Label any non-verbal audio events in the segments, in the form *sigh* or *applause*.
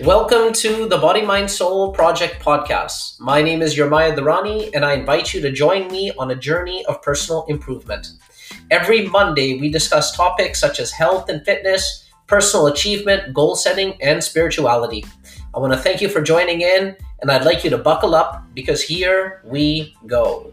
Welcome to the Body Mind Soul Project podcast. My name is Yermaya Durrani, and I invite you to join me on a journey of personal improvement. Every Monday, we discuss topics such as health and fitness, personal achievement, goal setting, and spirituality. I want to thank you for joining in, and I'd like you to buckle up because here we go.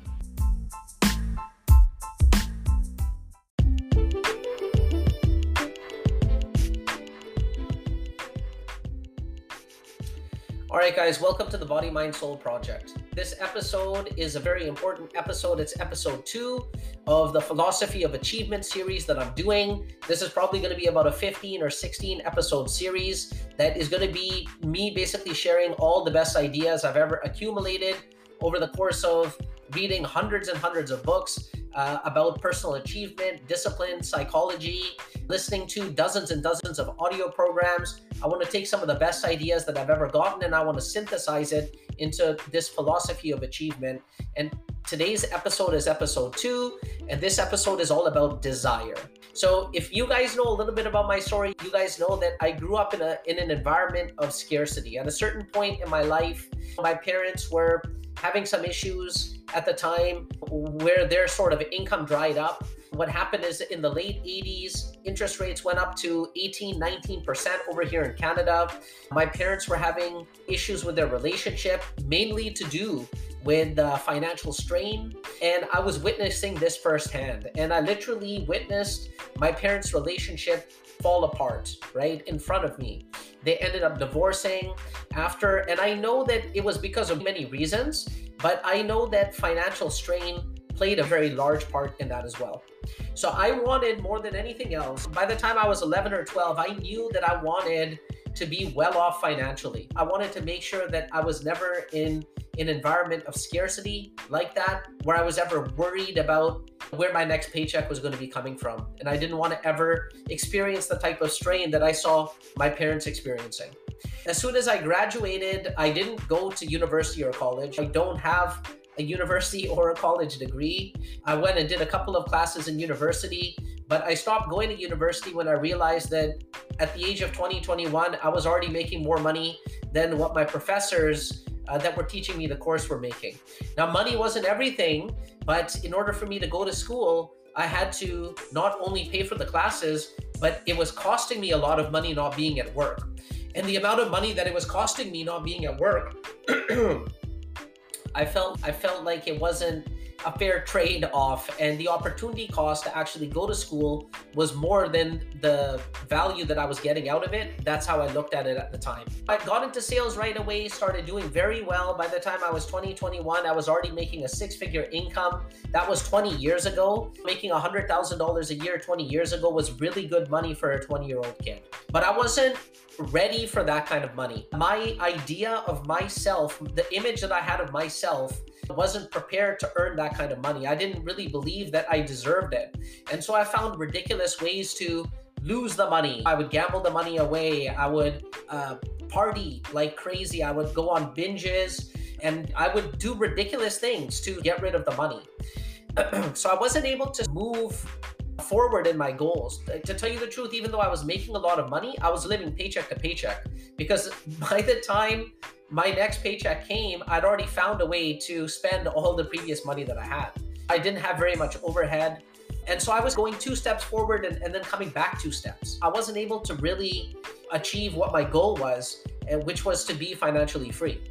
Right, guys, welcome to the Body, Mind, Soul Project. This episode is a very important episode. It's episode two of the Philosophy of Achievement series that I'm doing. This is probably going to be about a 15 or 16 episode series that is going to be me basically sharing all the best ideas I've ever accumulated over the course of reading hundreds and hundreds of books uh, about personal achievement, discipline, psychology, listening to dozens and dozens of audio programs. I want to take some of the best ideas that I've ever gotten and I want to synthesize it into this philosophy of achievement. And today's episode is episode two, and this episode is all about desire. So if you guys know a little bit about my story, you guys know that I grew up in a in an environment of scarcity. At a certain point in my life, my parents were having some issues at the time where their sort of income dried up. What happened is in the late 80s, interest rates went up to 18, 19% over here in Canada. My parents were having issues with their relationship, mainly to do with uh, financial strain. And I was witnessing this firsthand. And I literally witnessed my parents' relationship fall apart right in front of me. They ended up divorcing after, and I know that it was because of many reasons, but I know that financial strain played a very large part in that as well. So I wanted more than anything else. By the time I was 11 or 12, I knew that I wanted to be well off financially. I wanted to make sure that I was never in an environment of scarcity like that where I was ever worried about where my next paycheck was going to be coming from. And I didn't want to ever experience the type of strain that I saw my parents experiencing. As soon as I graduated, I didn't go to university or college. I don't have a university *laughs* or a college degree. I went and did a couple of classes in university, but I stopped going to university when I realized that at the age of 2021, I was already making more money than what my professors uh, that were teaching me the course we're making. Now, money wasn't everything, but in order for me to go to school, I had to not only pay for the classes, but it was costing me a lot of money not being at work. And the amount of money that it was costing me not being at work, *clears throat* I felt I felt like it wasn't a fair trade off and the opportunity cost to actually go to school was more than the value that I was getting out of it. That's how I looked at it at the time. I got into sales right away, started doing very well. By the time I was 20, 21, I was already making a six figure income. That was 20 years ago. Making $100,000 a year 20 years ago was really good money for a 20 year old kid. But I wasn't ready for that kind of money. My idea of myself, the image that I had of myself, wasn't prepared to earn that kind of money. I didn't really believe that I deserved it. And so I found ridiculous ways to lose the money. I would gamble the money away. I would uh, party like crazy. I would go on binges and I would do ridiculous things to get rid of the money. *clears throat* so I wasn't able to move forward in my goals. To tell you the truth, even though I was making a lot of money, I was living paycheck to paycheck because *laughs* by the time my next paycheck came, I'd already found a way to spend all the previous money that I had. I didn't have very much overhead. And so I was going two steps forward and, and then coming back two steps. I wasn't able to really achieve what my goal was, which was to be financially free.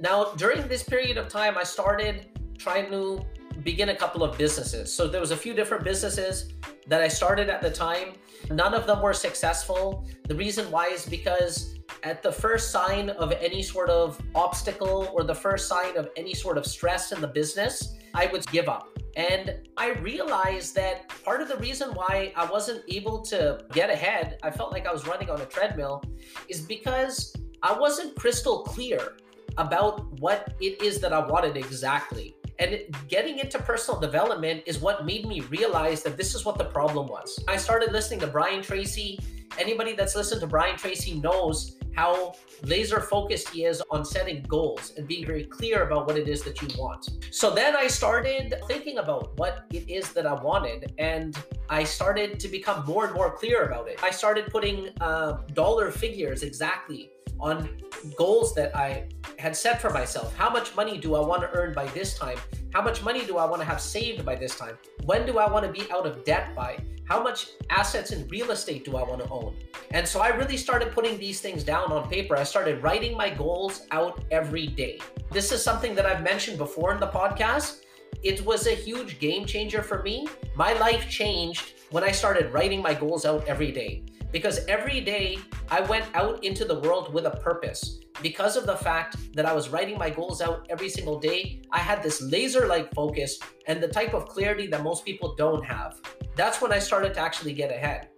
Now, during this period of time, I started trying to begin a couple of businesses. So there was a few different businesses that I started at the time. None of them were successful. The reason why is because at the first sign of any sort of obstacle or the first sign of any sort of stress in the business, I would give up. And I realized that part of the reason why I wasn't able to get ahead, I felt like I was running on a treadmill, is because I wasn't crystal clear about what it is that I wanted exactly. And getting into personal development is what made me realize that this is what the problem was. I started listening to Brian Tracy. Anybody that's listened to Brian Tracy knows how laser focused he is on setting goals and being very clear about what it is that you want. So then I started thinking about what it is that I wanted, and I started to become more and more clear about it. I started putting uh, dollar figures exactly on goals that I had set for myself. How much money do I want to earn by this time? How much money do I want to have saved by this time? When do I want to be out of debt by? How much assets in real estate do I want to own? And so I really started putting these things down on paper. I started writing my goals out every day. This is something that I've mentioned before in the podcast. It was a huge game changer for me. My life changed when I started writing my goals out every day because every day I went out into the world with a purpose. Because of the fact that I was writing my goals out every single day, I had this laser like focus and the type of clarity that most people don't have. That's when I started to actually get ahead.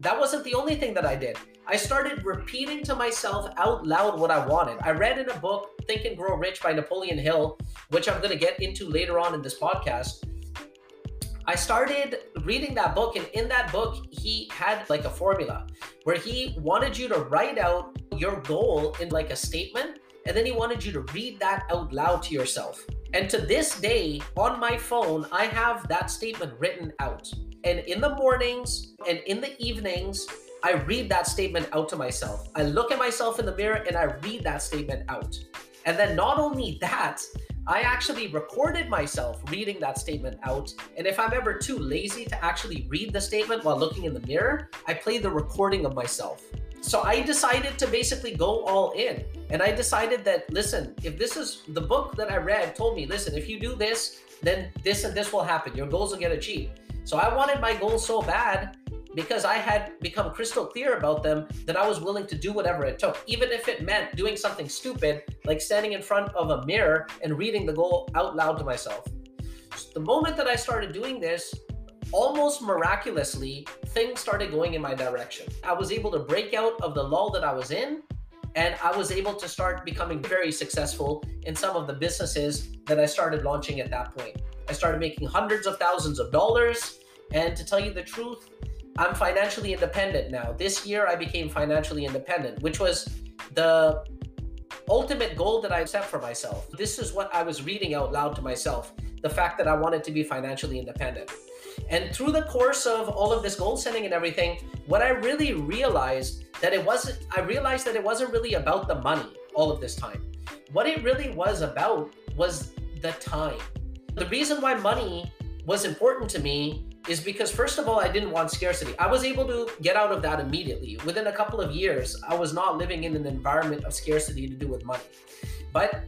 That wasn't the only thing that I did. I started repeating to myself out loud what I wanted. I read in a book, Think and Grow Rich by Napoleon Hill, which I'm going to get into later on in this podcast. I started reading that book, and in that book, he had like a formula where he wanted you to write out your goal in like a statement, and then he wanted you to read that out loud to yourself. And to this day, on my phone, I have that statement written out. And in the mornings and in the evenings, I read that statement out to myself. I look at myself in the mirror and I read that statement out. And then not only that, I actually recorded myself reading that statement out. And if I'm ever too lazy to actually read the statement while looking in the mirror, I play the recording of myself. So I decided to basically go all in. And I decided that, listen, if this is the book that I read told me, listen, if you do this, then this and this will happen. Your goals will get achieved. So I wanted my goals so bad because I had become crystal clear about them that I was willing to do whatever it took, even if it meant doing something stupid like standing in front of a mirror and reading the goal out loud to myself. So the moment that I started doing this, almost miraculously, things started going in my direction. I was able to break out of the lull that I was in, and I was able to start becoming very successful in some of the businesses that I started launching at that point. I started making hundreds of thousands of dollars. And to tell you the truth, I'm financially independent now. This year, I became financially independent, which was the ultimate goal that I set for myself. This is what I was reading out loud to myself the fact that I wanted to be financially independent. And through the course of all of this goal setting and everything, what I really realized that it wasn't, I realized that it wasn't really about the money all of this time. What it really was about was the time. The reason why money was important to me is because first of all i didn't want scarcity. I was able to get out of that immediately. Within a couple of years i was not living in an environment of scarcity to do with money. But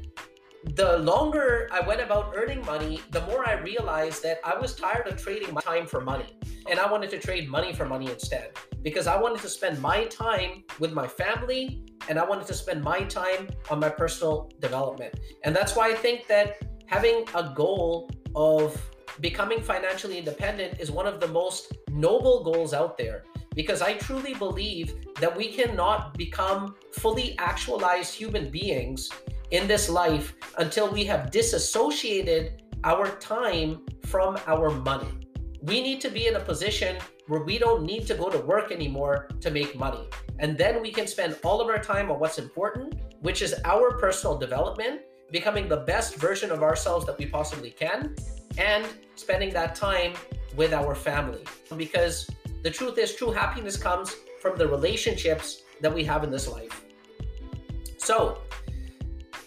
the longer i went about earning money the more i realized that i was tired of trading my time for money. And i wanted to trade money for money instead because i wanted to spend my time with my family and i wanted to spend my time on my personal development. And that's why i think that having a goal of becoming financially independent is one of the most noble goals out there because I truly believe that we cannot become fully actualized human beings in this life until we have disassociated our time from our money. We need to be in a position where we don't need to go to work anymore to make money. And then we can spend all of our time on what's important, which is our personal development, becoming the best version of ourselves that we possibly can, and spending that time with our family. Because the truth is, true happiness comes from the relationships that we have in this life. So,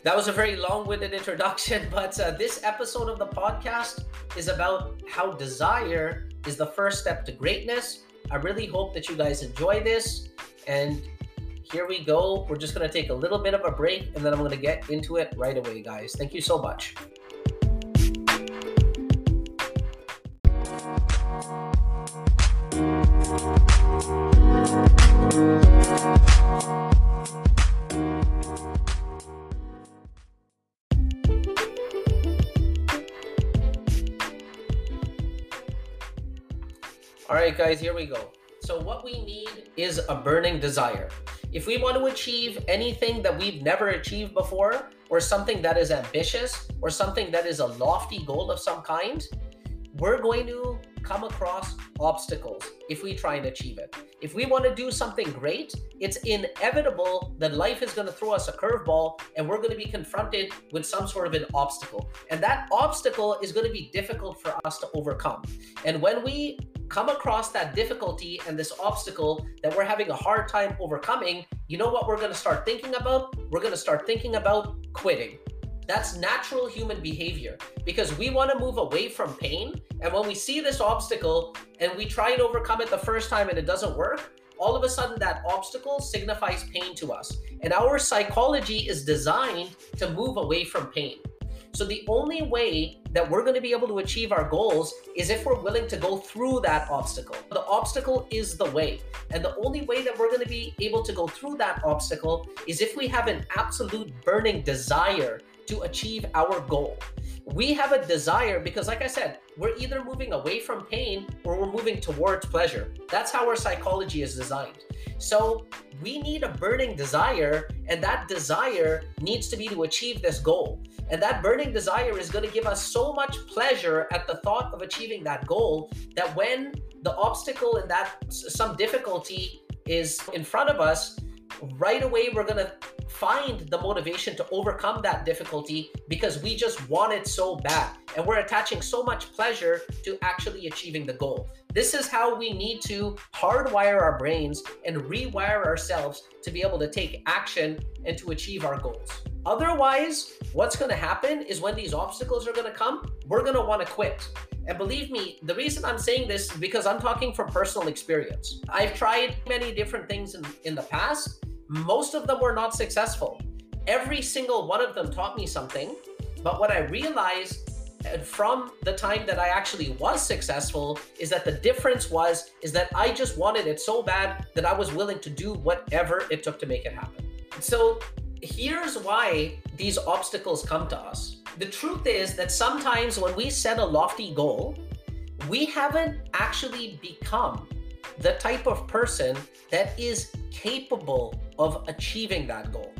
that was a very long winded introduction, *laughs* but uh, this episode of the podcast is about how desire is the first step to greatness. I really hope that you guys enjoy this. And here we go. We're just going to take a little bit of a break and then I'm going to get into it right away, guys. Thank you so much. Right, guys, here we go. So, what we need is a burning desire. If we want to achieve anything that we've never achieved before, or something that is ambitious, or something that is a lofty goal of some kind, we're going to come across obstacles if we try and achieve it. If we want to do something great, it's inevitable that life is going to throw us a curveball and we're going to be confronted with some sort of an obstacle. And that obstacle is going to be difficult for us to overcome. And when we come across that difficulty and this obstacle that we're having a hard time overcoming, you know what we're going to start thinking about? We're going to start thinking about quitting. That's natural human behavior because we want to move away from pain. And when we see this obstacle and we try and overcome it the first time and it doesn't work, all of a sudden that obstacle signifies pain to us. And our psychology is designed to move away from pain. So the only way that we're going to be able to achieve our goals is if we're willing to go through that obstacle. The obstacle is the way. And the only way that we're going to be able to go through that obstacle is if we have an absolute burning desire to achieve our goal. We have a desire because, like I said, we're either moving away from pain or we're moving towards pleasure. That's how our psychology is designed. So we need a burning desire, and that desire needs to be to achieve this goal. And that burning desire is going to give us so much pleasure at the thought of achieving that goal that when the obstacle and that some difficulty is in front of us, right away we're going to find the motivation to overcome that difficulty because we just want it so bad and we're attaching so much pleasure to actually achieving the goal. This is how we need to hardwire our brains and rewire ourselves to be able to take action and to achieve our goals. Otherwise, what's going to happen is when these obstacles are going to come, we're going to want to quit. And believe me, the reason I'm saying this is because I'm talking from personal experience. I've tried many different things in, in the past most of them were not successful. Every single one of them taught me something. But what I realized uh, from the time that I actually was successful is that the difference was is that I just wanted it so bad that I was willing to do whatever it took to make it happen. So here's why these obstacles come to us. The truth is that sometimes when we set a lofty goal, we haven't actually become the type of person that is capable of achieving that goal.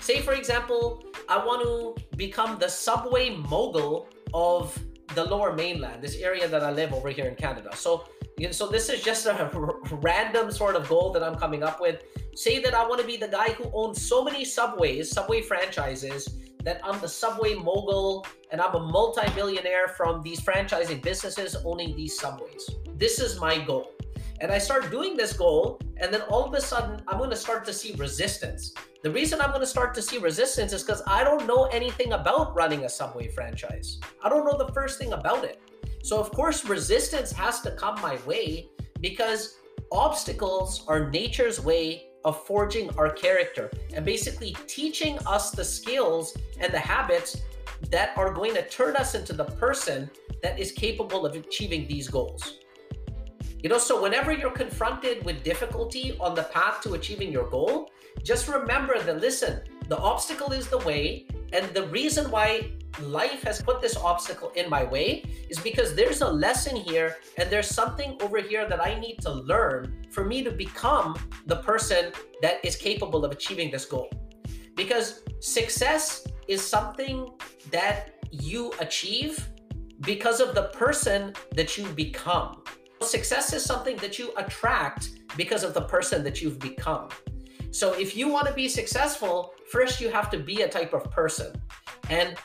Say, for example, I want to become the subway mogul of the lower mainland, this area that I live over here in Canada. So, so this is just a *laughs* random sort of goal that I'm coming up with. Say that I want to be the guy who owns so many subways, subway franchises, that I'm the subway mogul and I'm a multi-millionaire from these franchising businesses owning these subways. This is my goal and I start doing this goal, and then all of a sudden, I'm going to start to see resistance. The reason I'm going to start to see resistance is because I don't know anything about running a Subway franchise. I don't know the first thing about it. So, of course, resistance has to come my way because obstacles are nature's way of forging our character and basically teaching us the skills and the habits that are going to turn us into the person that is capable of achieving these goals. You know, so whenever you're confronted with difficulty on the path to achieving your goal, just remember that listen, the obstacle is the way. And the reason why life has put this obstacle in my way is because there's a lesson here and there's something over here that I need to learn for me to become the person that is capable of achieving this goal. Because success is something that you achieve because of the person that you become. Success is something that you attract because of the person that you've become. So if you want to be successful, first you have to be a type of person. And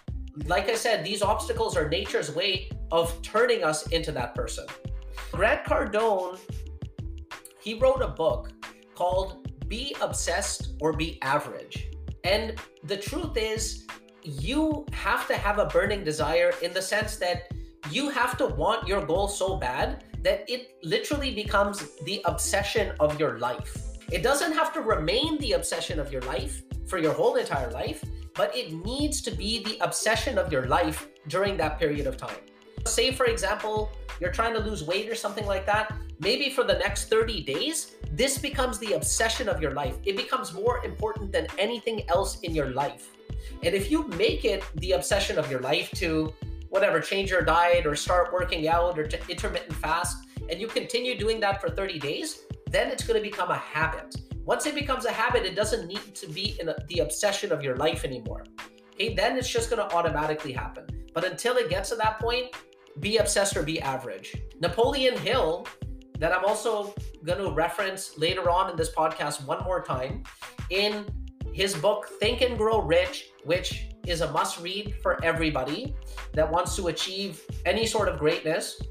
like I said, these obstacles are nature's way of turning us into that person. Grant Cardone, he wrote a book called Be Obsessed or Be Average. And the truth is, you have to have a burning desire in the sense that you have to want your goal so bad that it literally becomes the obsession of your life. It doesn't have to remain the obsession of your life for your whole entire life, but it needs to be the obsession of your life during that period of time. Say, for example, you're trying to lose weight or something like that. Maybe for the next 30 days, this becomes the obsession of your life. It becomes more important than anything else in your life. And if you make it the obsession of your life to whatever, change your diet or start working out or to intermittent fast, and you continue doing that for 30 days, then it's going to become a habit. Once it becomes a habit, it doesn't need to be in a, the obsession of your life anymore. Okay, then it's just going to automatically happen. But until it gets to that point, be obsessed or be average. Napoleon Hill, that I'm also going to reference later on in this podcast one more time, in his book, Think and Grow Rich, which is a must read for everybody that wants to achieve any sort of greatness.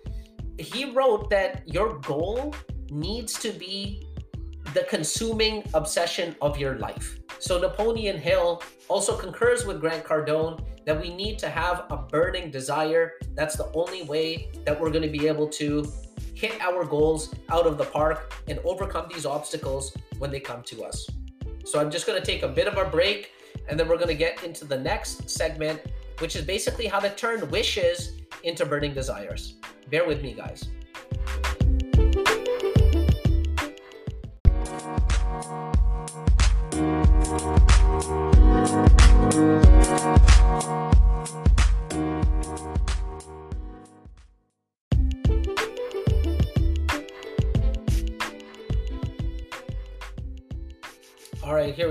He wrote that your goal needs to be the consuming obsession of your life. So Napoleon Hill also concurs with Grant Cardone that we need to have a burning desire. That's the only way that we're going to be able to hit our goals out of the park and overcome these obstacles when they come to us. So I'm just going to take a bit of a break and then we're going to get into the next segment, which is basically how to turn wishes into burning desires. Bear with me, guys.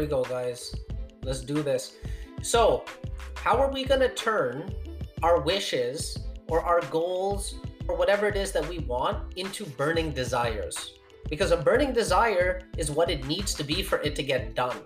We go, guys. Let's do this. So, how are we going to turn our wishes or our goals or whatever it is that we want into burning desires? Because a burning desire is what it needs to be for it to get done.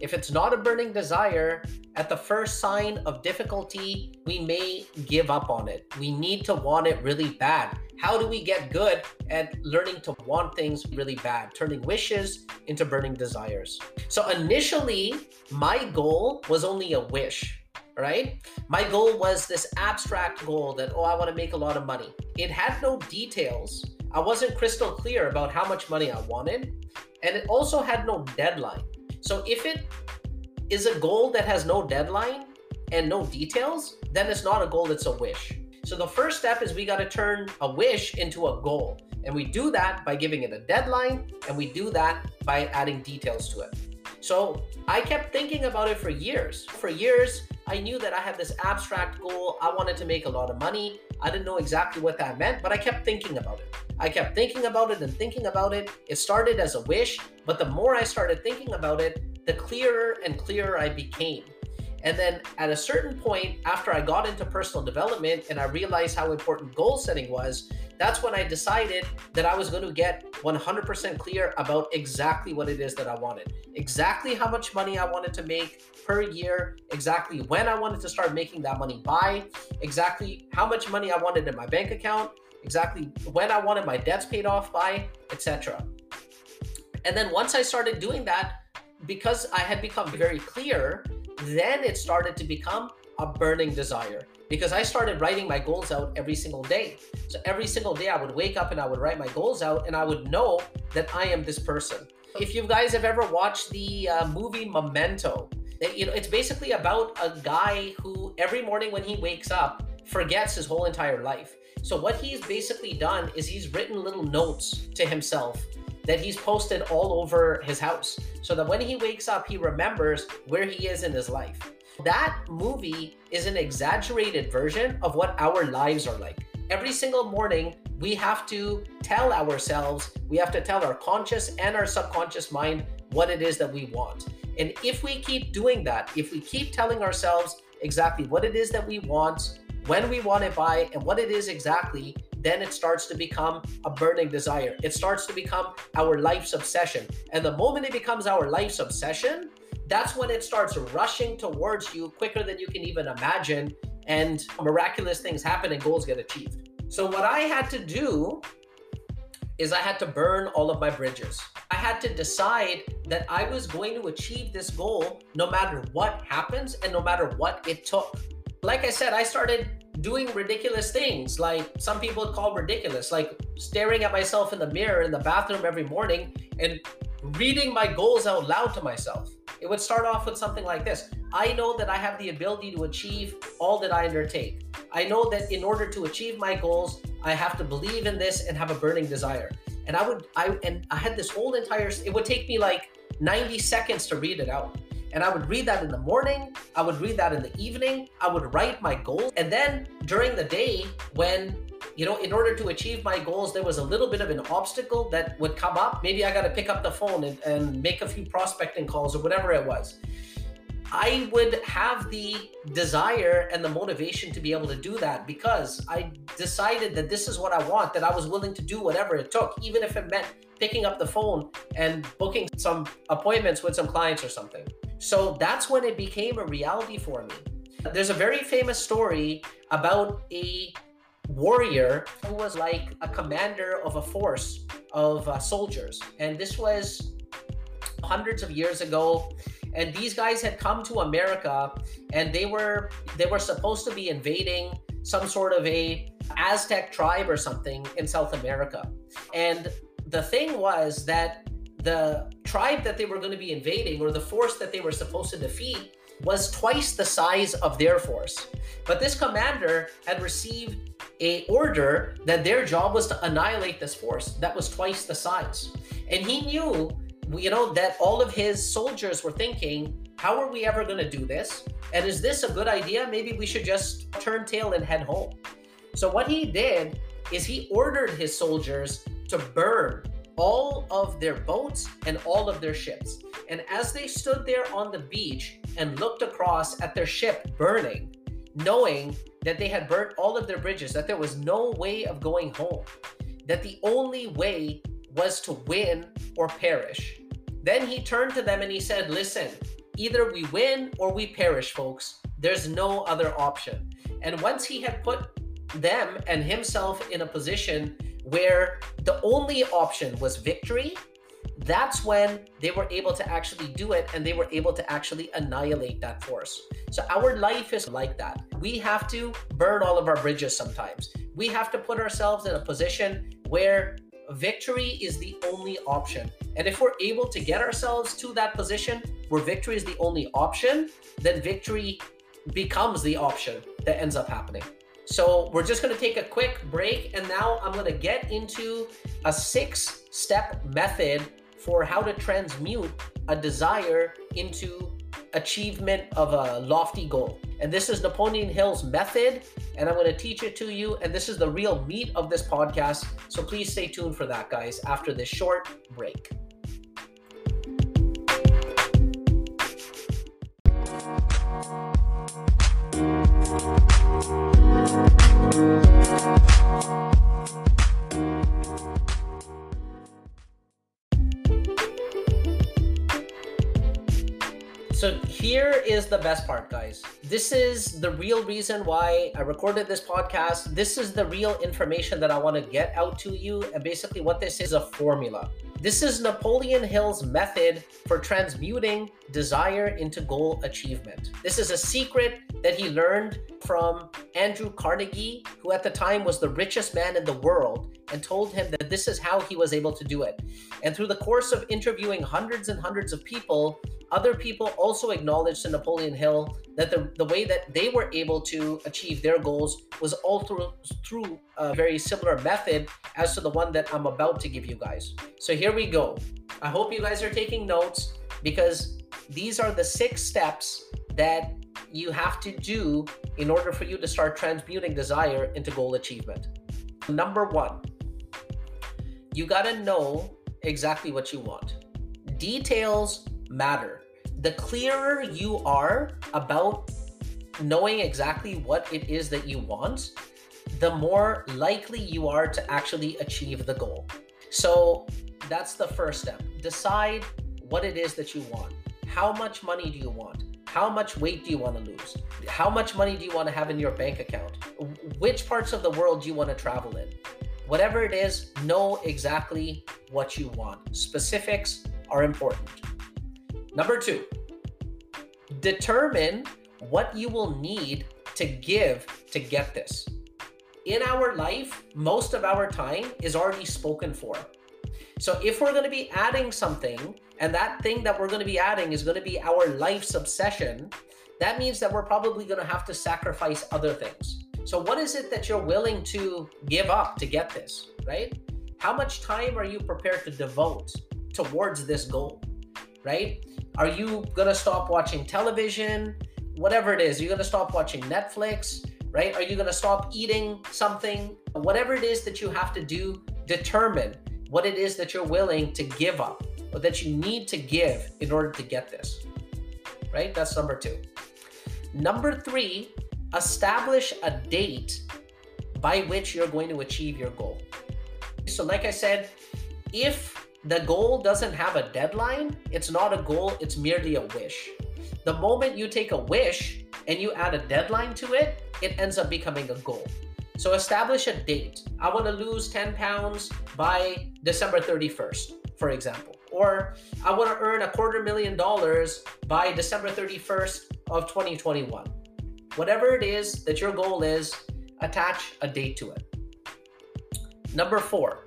If it's not a burning desire, at the first sign of difficulty, we may give up on it. We need to want it really bad. How do we get good at learning to want things really bad, turning wishes into burning desires? So initially, my goal was only a wish, right? My goal was this abstract goal that, oh, I want to make a lot of money. It had no details. I wasn't crystal clear about how much money I wanted, and it also had no deadline. So if it is a goal that has no deadline and no details, then it's not a goal, it's a wish. So the first step is we got to turn a wish into a goal. And we do that by giving it a deadline, and we do that by adding details to it. So I kept thinking about it for years. For years, I knew that I had this abstract goal. I wanted to make a lot of money. I didn't know exactly what that meant, but I kept thinking about it. I kept thinking about it and thinking about it. It started as a wish, but the more I started thinking about it, the clearer and clearer I became. And then at a certain point, after I got into personal development and I realized how important goal setting was, that's when I decided that I was going to get 100% clear about exactly what it is that I wanted, exactly how much money I wanted to make per year, exactly when I wanted to start making that money by, exactly how much money I wanted in my bank account, exactly when I wanted my debts paid off by, etc. And then once I started doing that, because I had become very clear, then it started to become a burning desire because I started writing my goals out every single day. So every single day I would wake up and I would write my goals out and I would know that I am this person. If you guys have ever watched the uh, movie Memento, you know, it's basically about a guy who every morning when he wakes up forgets his whole entire life. So what he's basically done is he's written little notes to himself that he's posted all over his house so that when he wakes up, he remembers where he is in his life. That movie is an exaggerated version of what our lives are like. Every single morning, we have to tell ourselves, we have to tell our conscious and our subconscious mind what it is that we want. And if we keep doing that, if we keep telling ourselves exactly what it is that we want, when we want it by, and what it is exactly, then it starts to become a burning desire. It starts to become our life's obsession. And the moment it becomes our life's obsession, that's when it starts rushing towards you quicker than you can even imagine. And miraculous things happen and goals get achieved. So, what I had to do is I had to burn all of my bridges. I had to decide that I was going to achieve this goal no matter what happens and no matter what it took. Like I said, I started doing ridiculous things. Like some people call ridiculous like staring at myself in the mirror in the bathroom every morning and reading my goals out loud to myself. It would start off with something like this. I know that i have the ability to achieve all that i undertake. I know that in order to achieve my goals i have to believe in this and have a burning desire. And i would i and i had this whole entire it would take me like 90 seconds to read it out and I would read that in the morning, I would read that in the evening, I would write my goals. And then during the day, when you know, in order to achieve my goals, there was a little bit of an obstacle that would come up. Maybe I got to pick up the phone and, and make a few prospecting calls or whatever it was. I would have the desire and the motivation to be able to do that because I decided that this is what I want, that I was willing to do whatever it took, even if it meant picking up the phone and booking some appointments with some clients or something. So that's when it became a reality for me. There's a very famous story about a warrior who was like a commander of a force of uh, soldiers. And this was hundreds of years ago and these guys had come to America and they were they were supposed to be invading some sort of a Aztec tribe or something in South America. And the thing was that the tribe that they were going to be invading or the force that they were supposed to defeat was twice the size of their force. But this commander had received a order that their job was to annihilate this force that was twice the size. And he knew you know, that all of his soldiers were thinking, how are we ever going to do this? And is this a good idea? Maybe we should just turn tail and head home. So, what he did is he ordered his soldiers to burn all of their boats and all of their ships. And as they stood there on the beach and looked across at their ship burning, knowing that they had burnt all of their bridges, that there was no way of going home, that the only way was to win or perish. Then he turned to them and he said, Listen, either we win or we perish, folks. There's no other option. And once he had put them and himself in a position where the only option was victory, that's when they were able to actually do it and they were able to actually annihilate that force. So our life is like that. We have to burn all of our bridges sometimes. We have to put ourselves in a position where victory is the only option. And if we're able to get ourselves to that position where victory is the only option, then victory becomes the option that ends up happening. So we're just going to take a quick break. And now I'm going to get into a six step method for how to transmute a desire into achievement of a lofty goal. And this is Napoleon Hill's method, and I'm going to teach it to you. And this is the real meat of this podcast. So please stay tuned for that, guys, after this short break. Is the best part, guys. This is the real reason why I recorded this podcast. This is the real information that I want to get out to you. And basically, what this is a formula. This is Napoleon Hill's method for transmuting desire into goal achievement. This is a secret that he learned from Andrew Carnegie, who at the time was the richest man in the world, and told him that this is how he was able to do it. And through the course of interviewing hundreds and hundreds of people, other people also acknowledged to Napoleon Hill that the, the way that they were able to achieve their goals was all through, through a very similar method as to the one that I'm about to give you guys. So here we go. I hope you guys are taking notes because these are the six steps that you have to do in order for you to start transmuting desire into goal achievement. Number one, you got to know exactly what you want. Details matter. The clearer you are about knowing exactly what it is that you want, the more likely you are to actually achieve the goal. So that's the first step. Decide what it is that you want. How much money do you want? How much weight do you want to lose? How much money do you want to have in your bank account? Which parts of the world do you want to travel in? Whatever it is, know exactly what you want. Specifics are important. Number two, determine what you will need to give to get this. In our life, most of our time is already spoken for. So if we're going to be adding something, and that thing that we're going to be adding is going to be our life's obsession, that means that we're probably going to have to sacrifice other things. So, what is it that you're willing to give up to get this, right? How much time are you prepared to devote towards this goal, right? Are you gonna stop watching television? Whatever it is, you're gonna stop watching Netflix, right? Are you gonna stop eating something? Whatever it is that you have to do, determine what it is that you're willing to give up that you need to give in order to get this. right? That's number two. Number three, establish a date by which you're going to achieve your goal. So, like I said, if the goal doesn't have a deadline, it's not a goal, it's merely a wish. The moment you take a wish and you add a deadline to it, it ends up becoming a goal. So establish a date. I want to lose 10 pounds by December 31st, for example. Or I want to earn a quarter million dollars by December 31st of 2021. Whatever it is that your goal is, attach a date to it. Number four,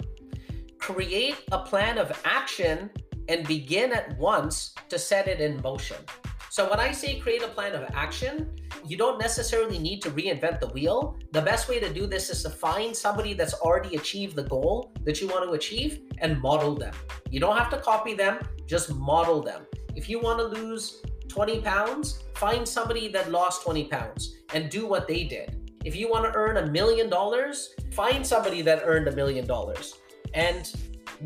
create a plan of action and begin at once to set it in motion. So when I say create a plan of action, you don't necessarily need to reinvent the wheel. The best way to do this is to find somebody that's already achieved the goal that you want to achieve and model them. You don't have to copy them, just model them. If you want to lose 20 pounds, find somebody that lost 20 pounds and do what they did. If you want to earn a million dollars, find somebody that earned a million dollars and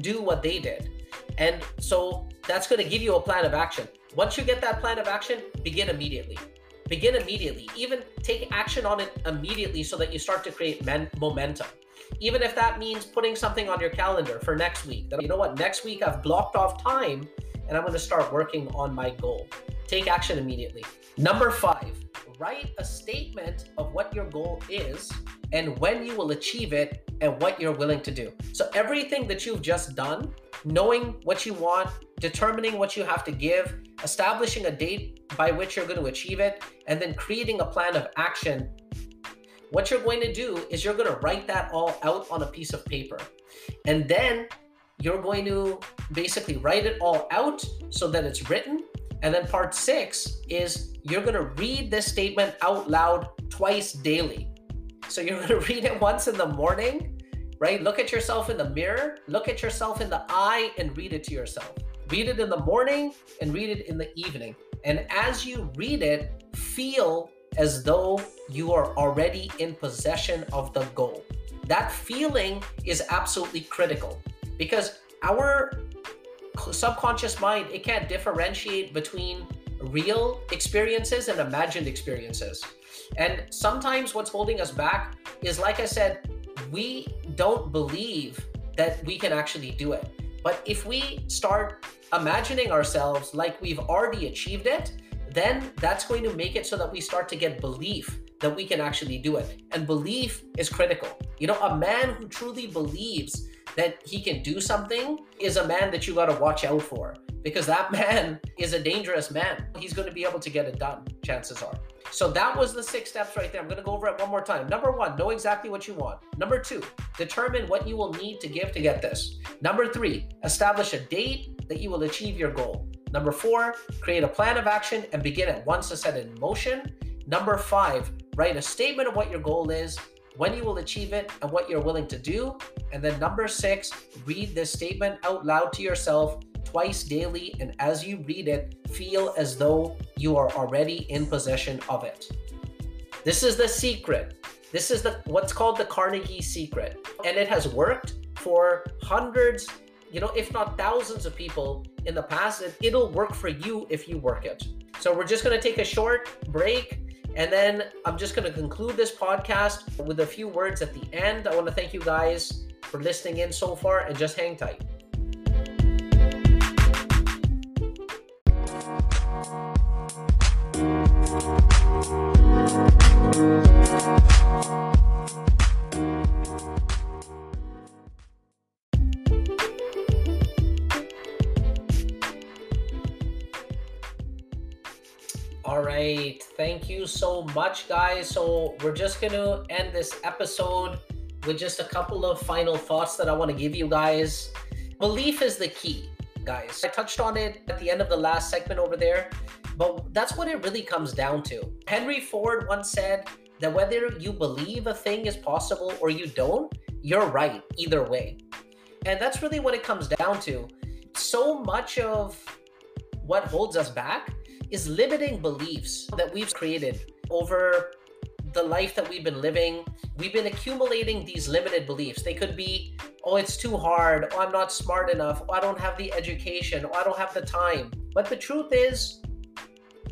do what they did. And so that's going to give you a plan of action. Once you get that plan of action, begin immediately. Begin immediately. Even take action on it immediately so that you start to create men- momentum. Even if that means putting something on your calendar for next week. That you know what, next week I've blocked off time and I'm going to start working on my goal. Take action immediately. Number five, write a statement of what your goal is and when you will achieve it and what you're willing to do. So, everything that you've just done, knowing what you want, determining what you have to give, establishing a date by which you're going to achieve it, and then creating a plan of action. What you're going to do is you're going to write that all out on a piece of paper. And then you're going to basically write it all out so that it's written. And then part six is you're going to read this statement out loud twice daily. So you're going *laughs* to read it once in the morning, right? Look at yourself in the mirror, look at yourself in the eye, and read it to yourself. Read it in the morning and read it in the evening. And as you read it, feel as though you are already in possession of the goal. That feeling is absolutely critical because our subconscious mind it can't differentiate between real experiences and imagined experiences. And sometimes what's holding us back is like I said, we don't believe that we can actually do it. But if we start imagining ourselves like we've already achieved it, then that's going to make it so that we start to get belief that we can actually do it. And belief is critical. You know, a man who truly believes that he can do something is a man that you got to watch out for because that *laughs* man is a dangerous man. He's going to be able to get it done, chances are. So that was the six steps right there. I'm going to go over it one more time. Number one, know exactly what you want. Number two, determine what you will need to give to get this. Number three, establish a date that you will achieve your goal. Number four, create a plan of action and begin at once to set it in motion. Number five, write a statement of what your goal is, when you will achieve it, and what you're willing to do. And then number six, read this statement out loud to yourself twice daily. And as you read it, feel as though you are already in possession of it. This is the secret. This is the what's called the Carnegie secret. And it has worked for hundreds, you know, if not thousands of people in the past. And it'll work for you if you work it. So we're just to take a short break and then I'm just going to conclude this podcast with a few words at the end. I want to thank you guys for listening in so far and just hang tight. All so much, guys. So, we're just going to end this episode with just a couple of final thoughts that I want to give you guys. Belief is the key, guys. I touched on it at the end of the last segment over there, but that's what it really comes down to. Henry Ford once said that whether you believe a thing is possible or you don't, you're right either way. And that's really what it comes down to. So much of what holds us back is limiting beliefs that we've created over the life that we've been living. We've been accumulating these limited beliefs. They could be, oh, it's too hard. Oh, I'm not smart enough. Oh, I don't have the education. Oh, I don't have the time. But the truth is,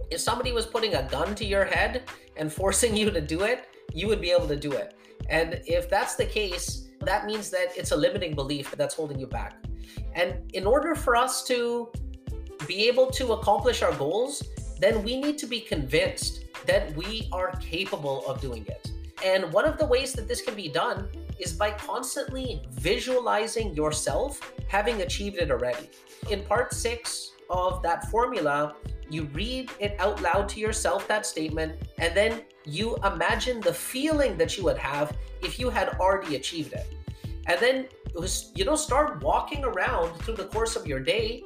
if somebody was putting a gun to your head and *laughs* forcing you to do it, you would be able to do it. And if that's the case, that means that it's a limiting belief that's holding you back. And in order for us to be able to accomplish our goals, then we need to be convinced that we are capable of doing it. And one of the ways that this can be done is by constantly visualizing yourself having achieved it already. In part six of that formula, you read it out loud to yourself, that statement, and then you imagine the feeling that you would have if you had already achieved it. And then, you know, start walking around through the course of your day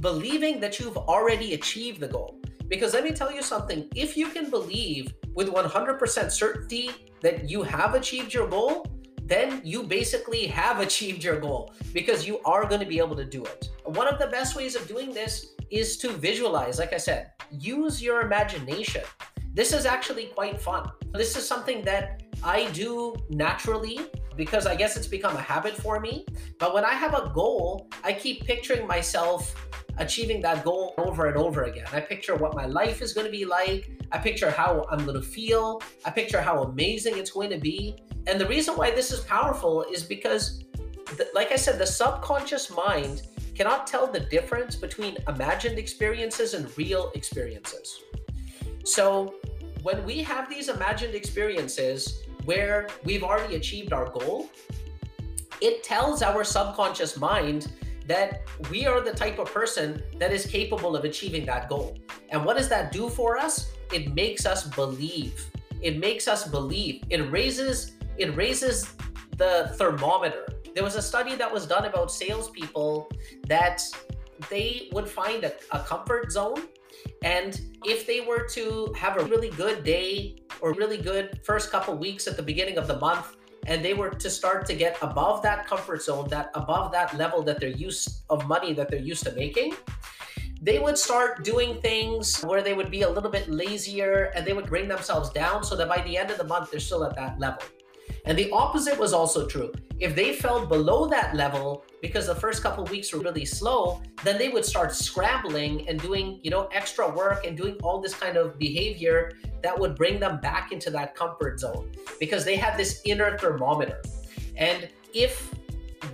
believing that you've already achieved the goal. Because let me tell you something if you can believe with 100% certainty that you have achieved your goal, then you basically have *laughs* achieved your goal because you are going to be able to do it. One of the best ways of doing this is to visualize, like I said, use your imagination. This is actually quite fun. This is something that I do naturally because I guess it's become a habit for me. But when I have a goal, I keep picturing myself achieving that goal over and over again. I picture what my life is going to be like. I picture how I'm going to feel. I picture how amazing it's going to be. And the reason why this is powerful is because, like I said, the subconscious mind cannot tell the difference between imagined experiences and real experiences. So, when we have these imagined experiences where we've already achieved our goal, it tells our subconscious mind that we are the type of person that is capable of achieving that goal. And what does that do for us? It makes us believe. It makes us believe. It raises it raises the thermometer. There was a study that was done about salespeople that they would find a, a comfort zone and if they were to have a really good day or really good first couple weeks at the beginning of the month, and they were to start to get above that comfort zone, that above that level that they're used of money that they're used to making, they would start doing things where they would be a little bit lazier and they would bring themselves down so that by the end of the month they're still at that level. And the opposite was also true. If they fell below that level because the first couple weeks were really slow, then they would start scrambling and doing, you know, extra work and doing all this kind of behavior that would bring them back into that comfort zone because they have this inner thermometer. And if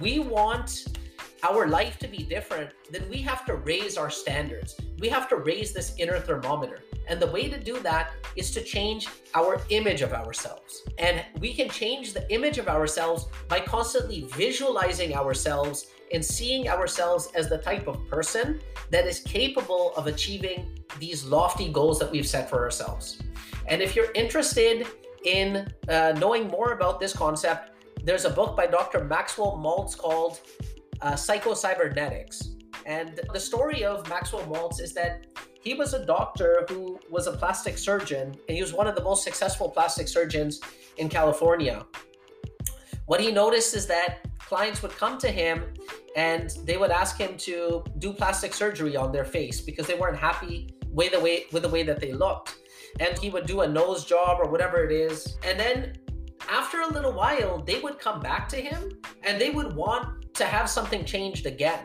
we want our life to be different, then we have to raise our standards. We have to raise this inner thermometer. And the way to do that is to change our image of ourselves. And we can change the image of ourselves by constantly visualizing ourselves and seeing ourselves as the type of person that is capable of achieving these lofty goals that we've set for ourselves. And if you're interested in uh, knowing more about this concept, there's a book by Dr. Maxwell Maltz called uh, Psychocybernetics. And the story of Maxwell Maltz is that he was a doctor who was a plastic surgeon, and he was one of the most successful plastic surgeons in California. What he noticed is that clients would come to him and they would ask him to do plastic surgery on their face because they weren't happy with the way with the way that they looked. And he would do a nose job or whatever it is. And then after a little while, they would come back to him and they would want to have something changed again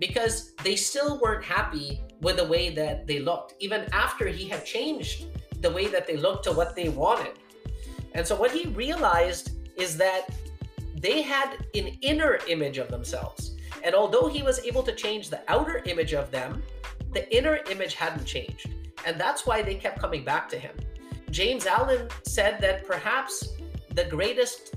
because they still weren't happy with the way that they looked, even after he had changed the way that they looked to what they wanted. And so what he realized is that they had an inner image of themselves. And although he was able to change the outer image of them, the inner image hadn't changed. And that's why they kept coming back to him. James Allen said that perhaps the greatest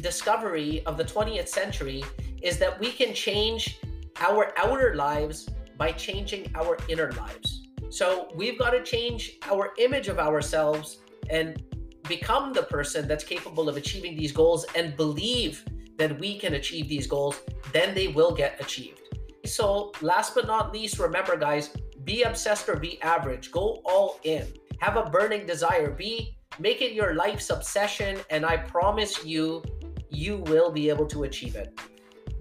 discovery of the 20th century is that we can change our outer lives by changing our inner lives. So we've got to change our image of ourselves and become the person that's capable of achieving these goals and believe that we can achieve these goals, then they will get achieved. So, last but not least, remember, guys, be obsessed or be average. Go all in. Have a burning desire. Be make it your life's obsession, and I promise you, you will be able to achieve it.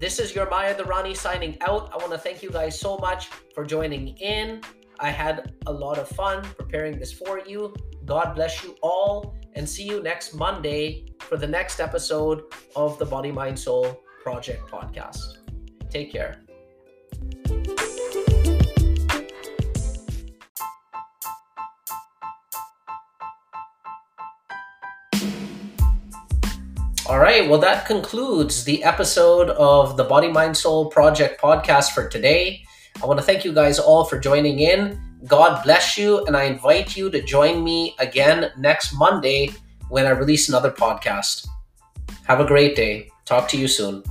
This is your Maya Durrani signing out. I want to thank you guys so much for joining in. I had a lot of fun preparing this for you. God bless you all, and see you next Monday for the next episode of the Body, Mind, Soul Project podcast. Take care. All right. Well, that concludes the episode of the Body, Mind, Soul Project podcast for today. I want to thank you guys all for joining in. God bless you. And I invite you to join me again next Monday when I release another podcast. Have a great day. Talk to you soon.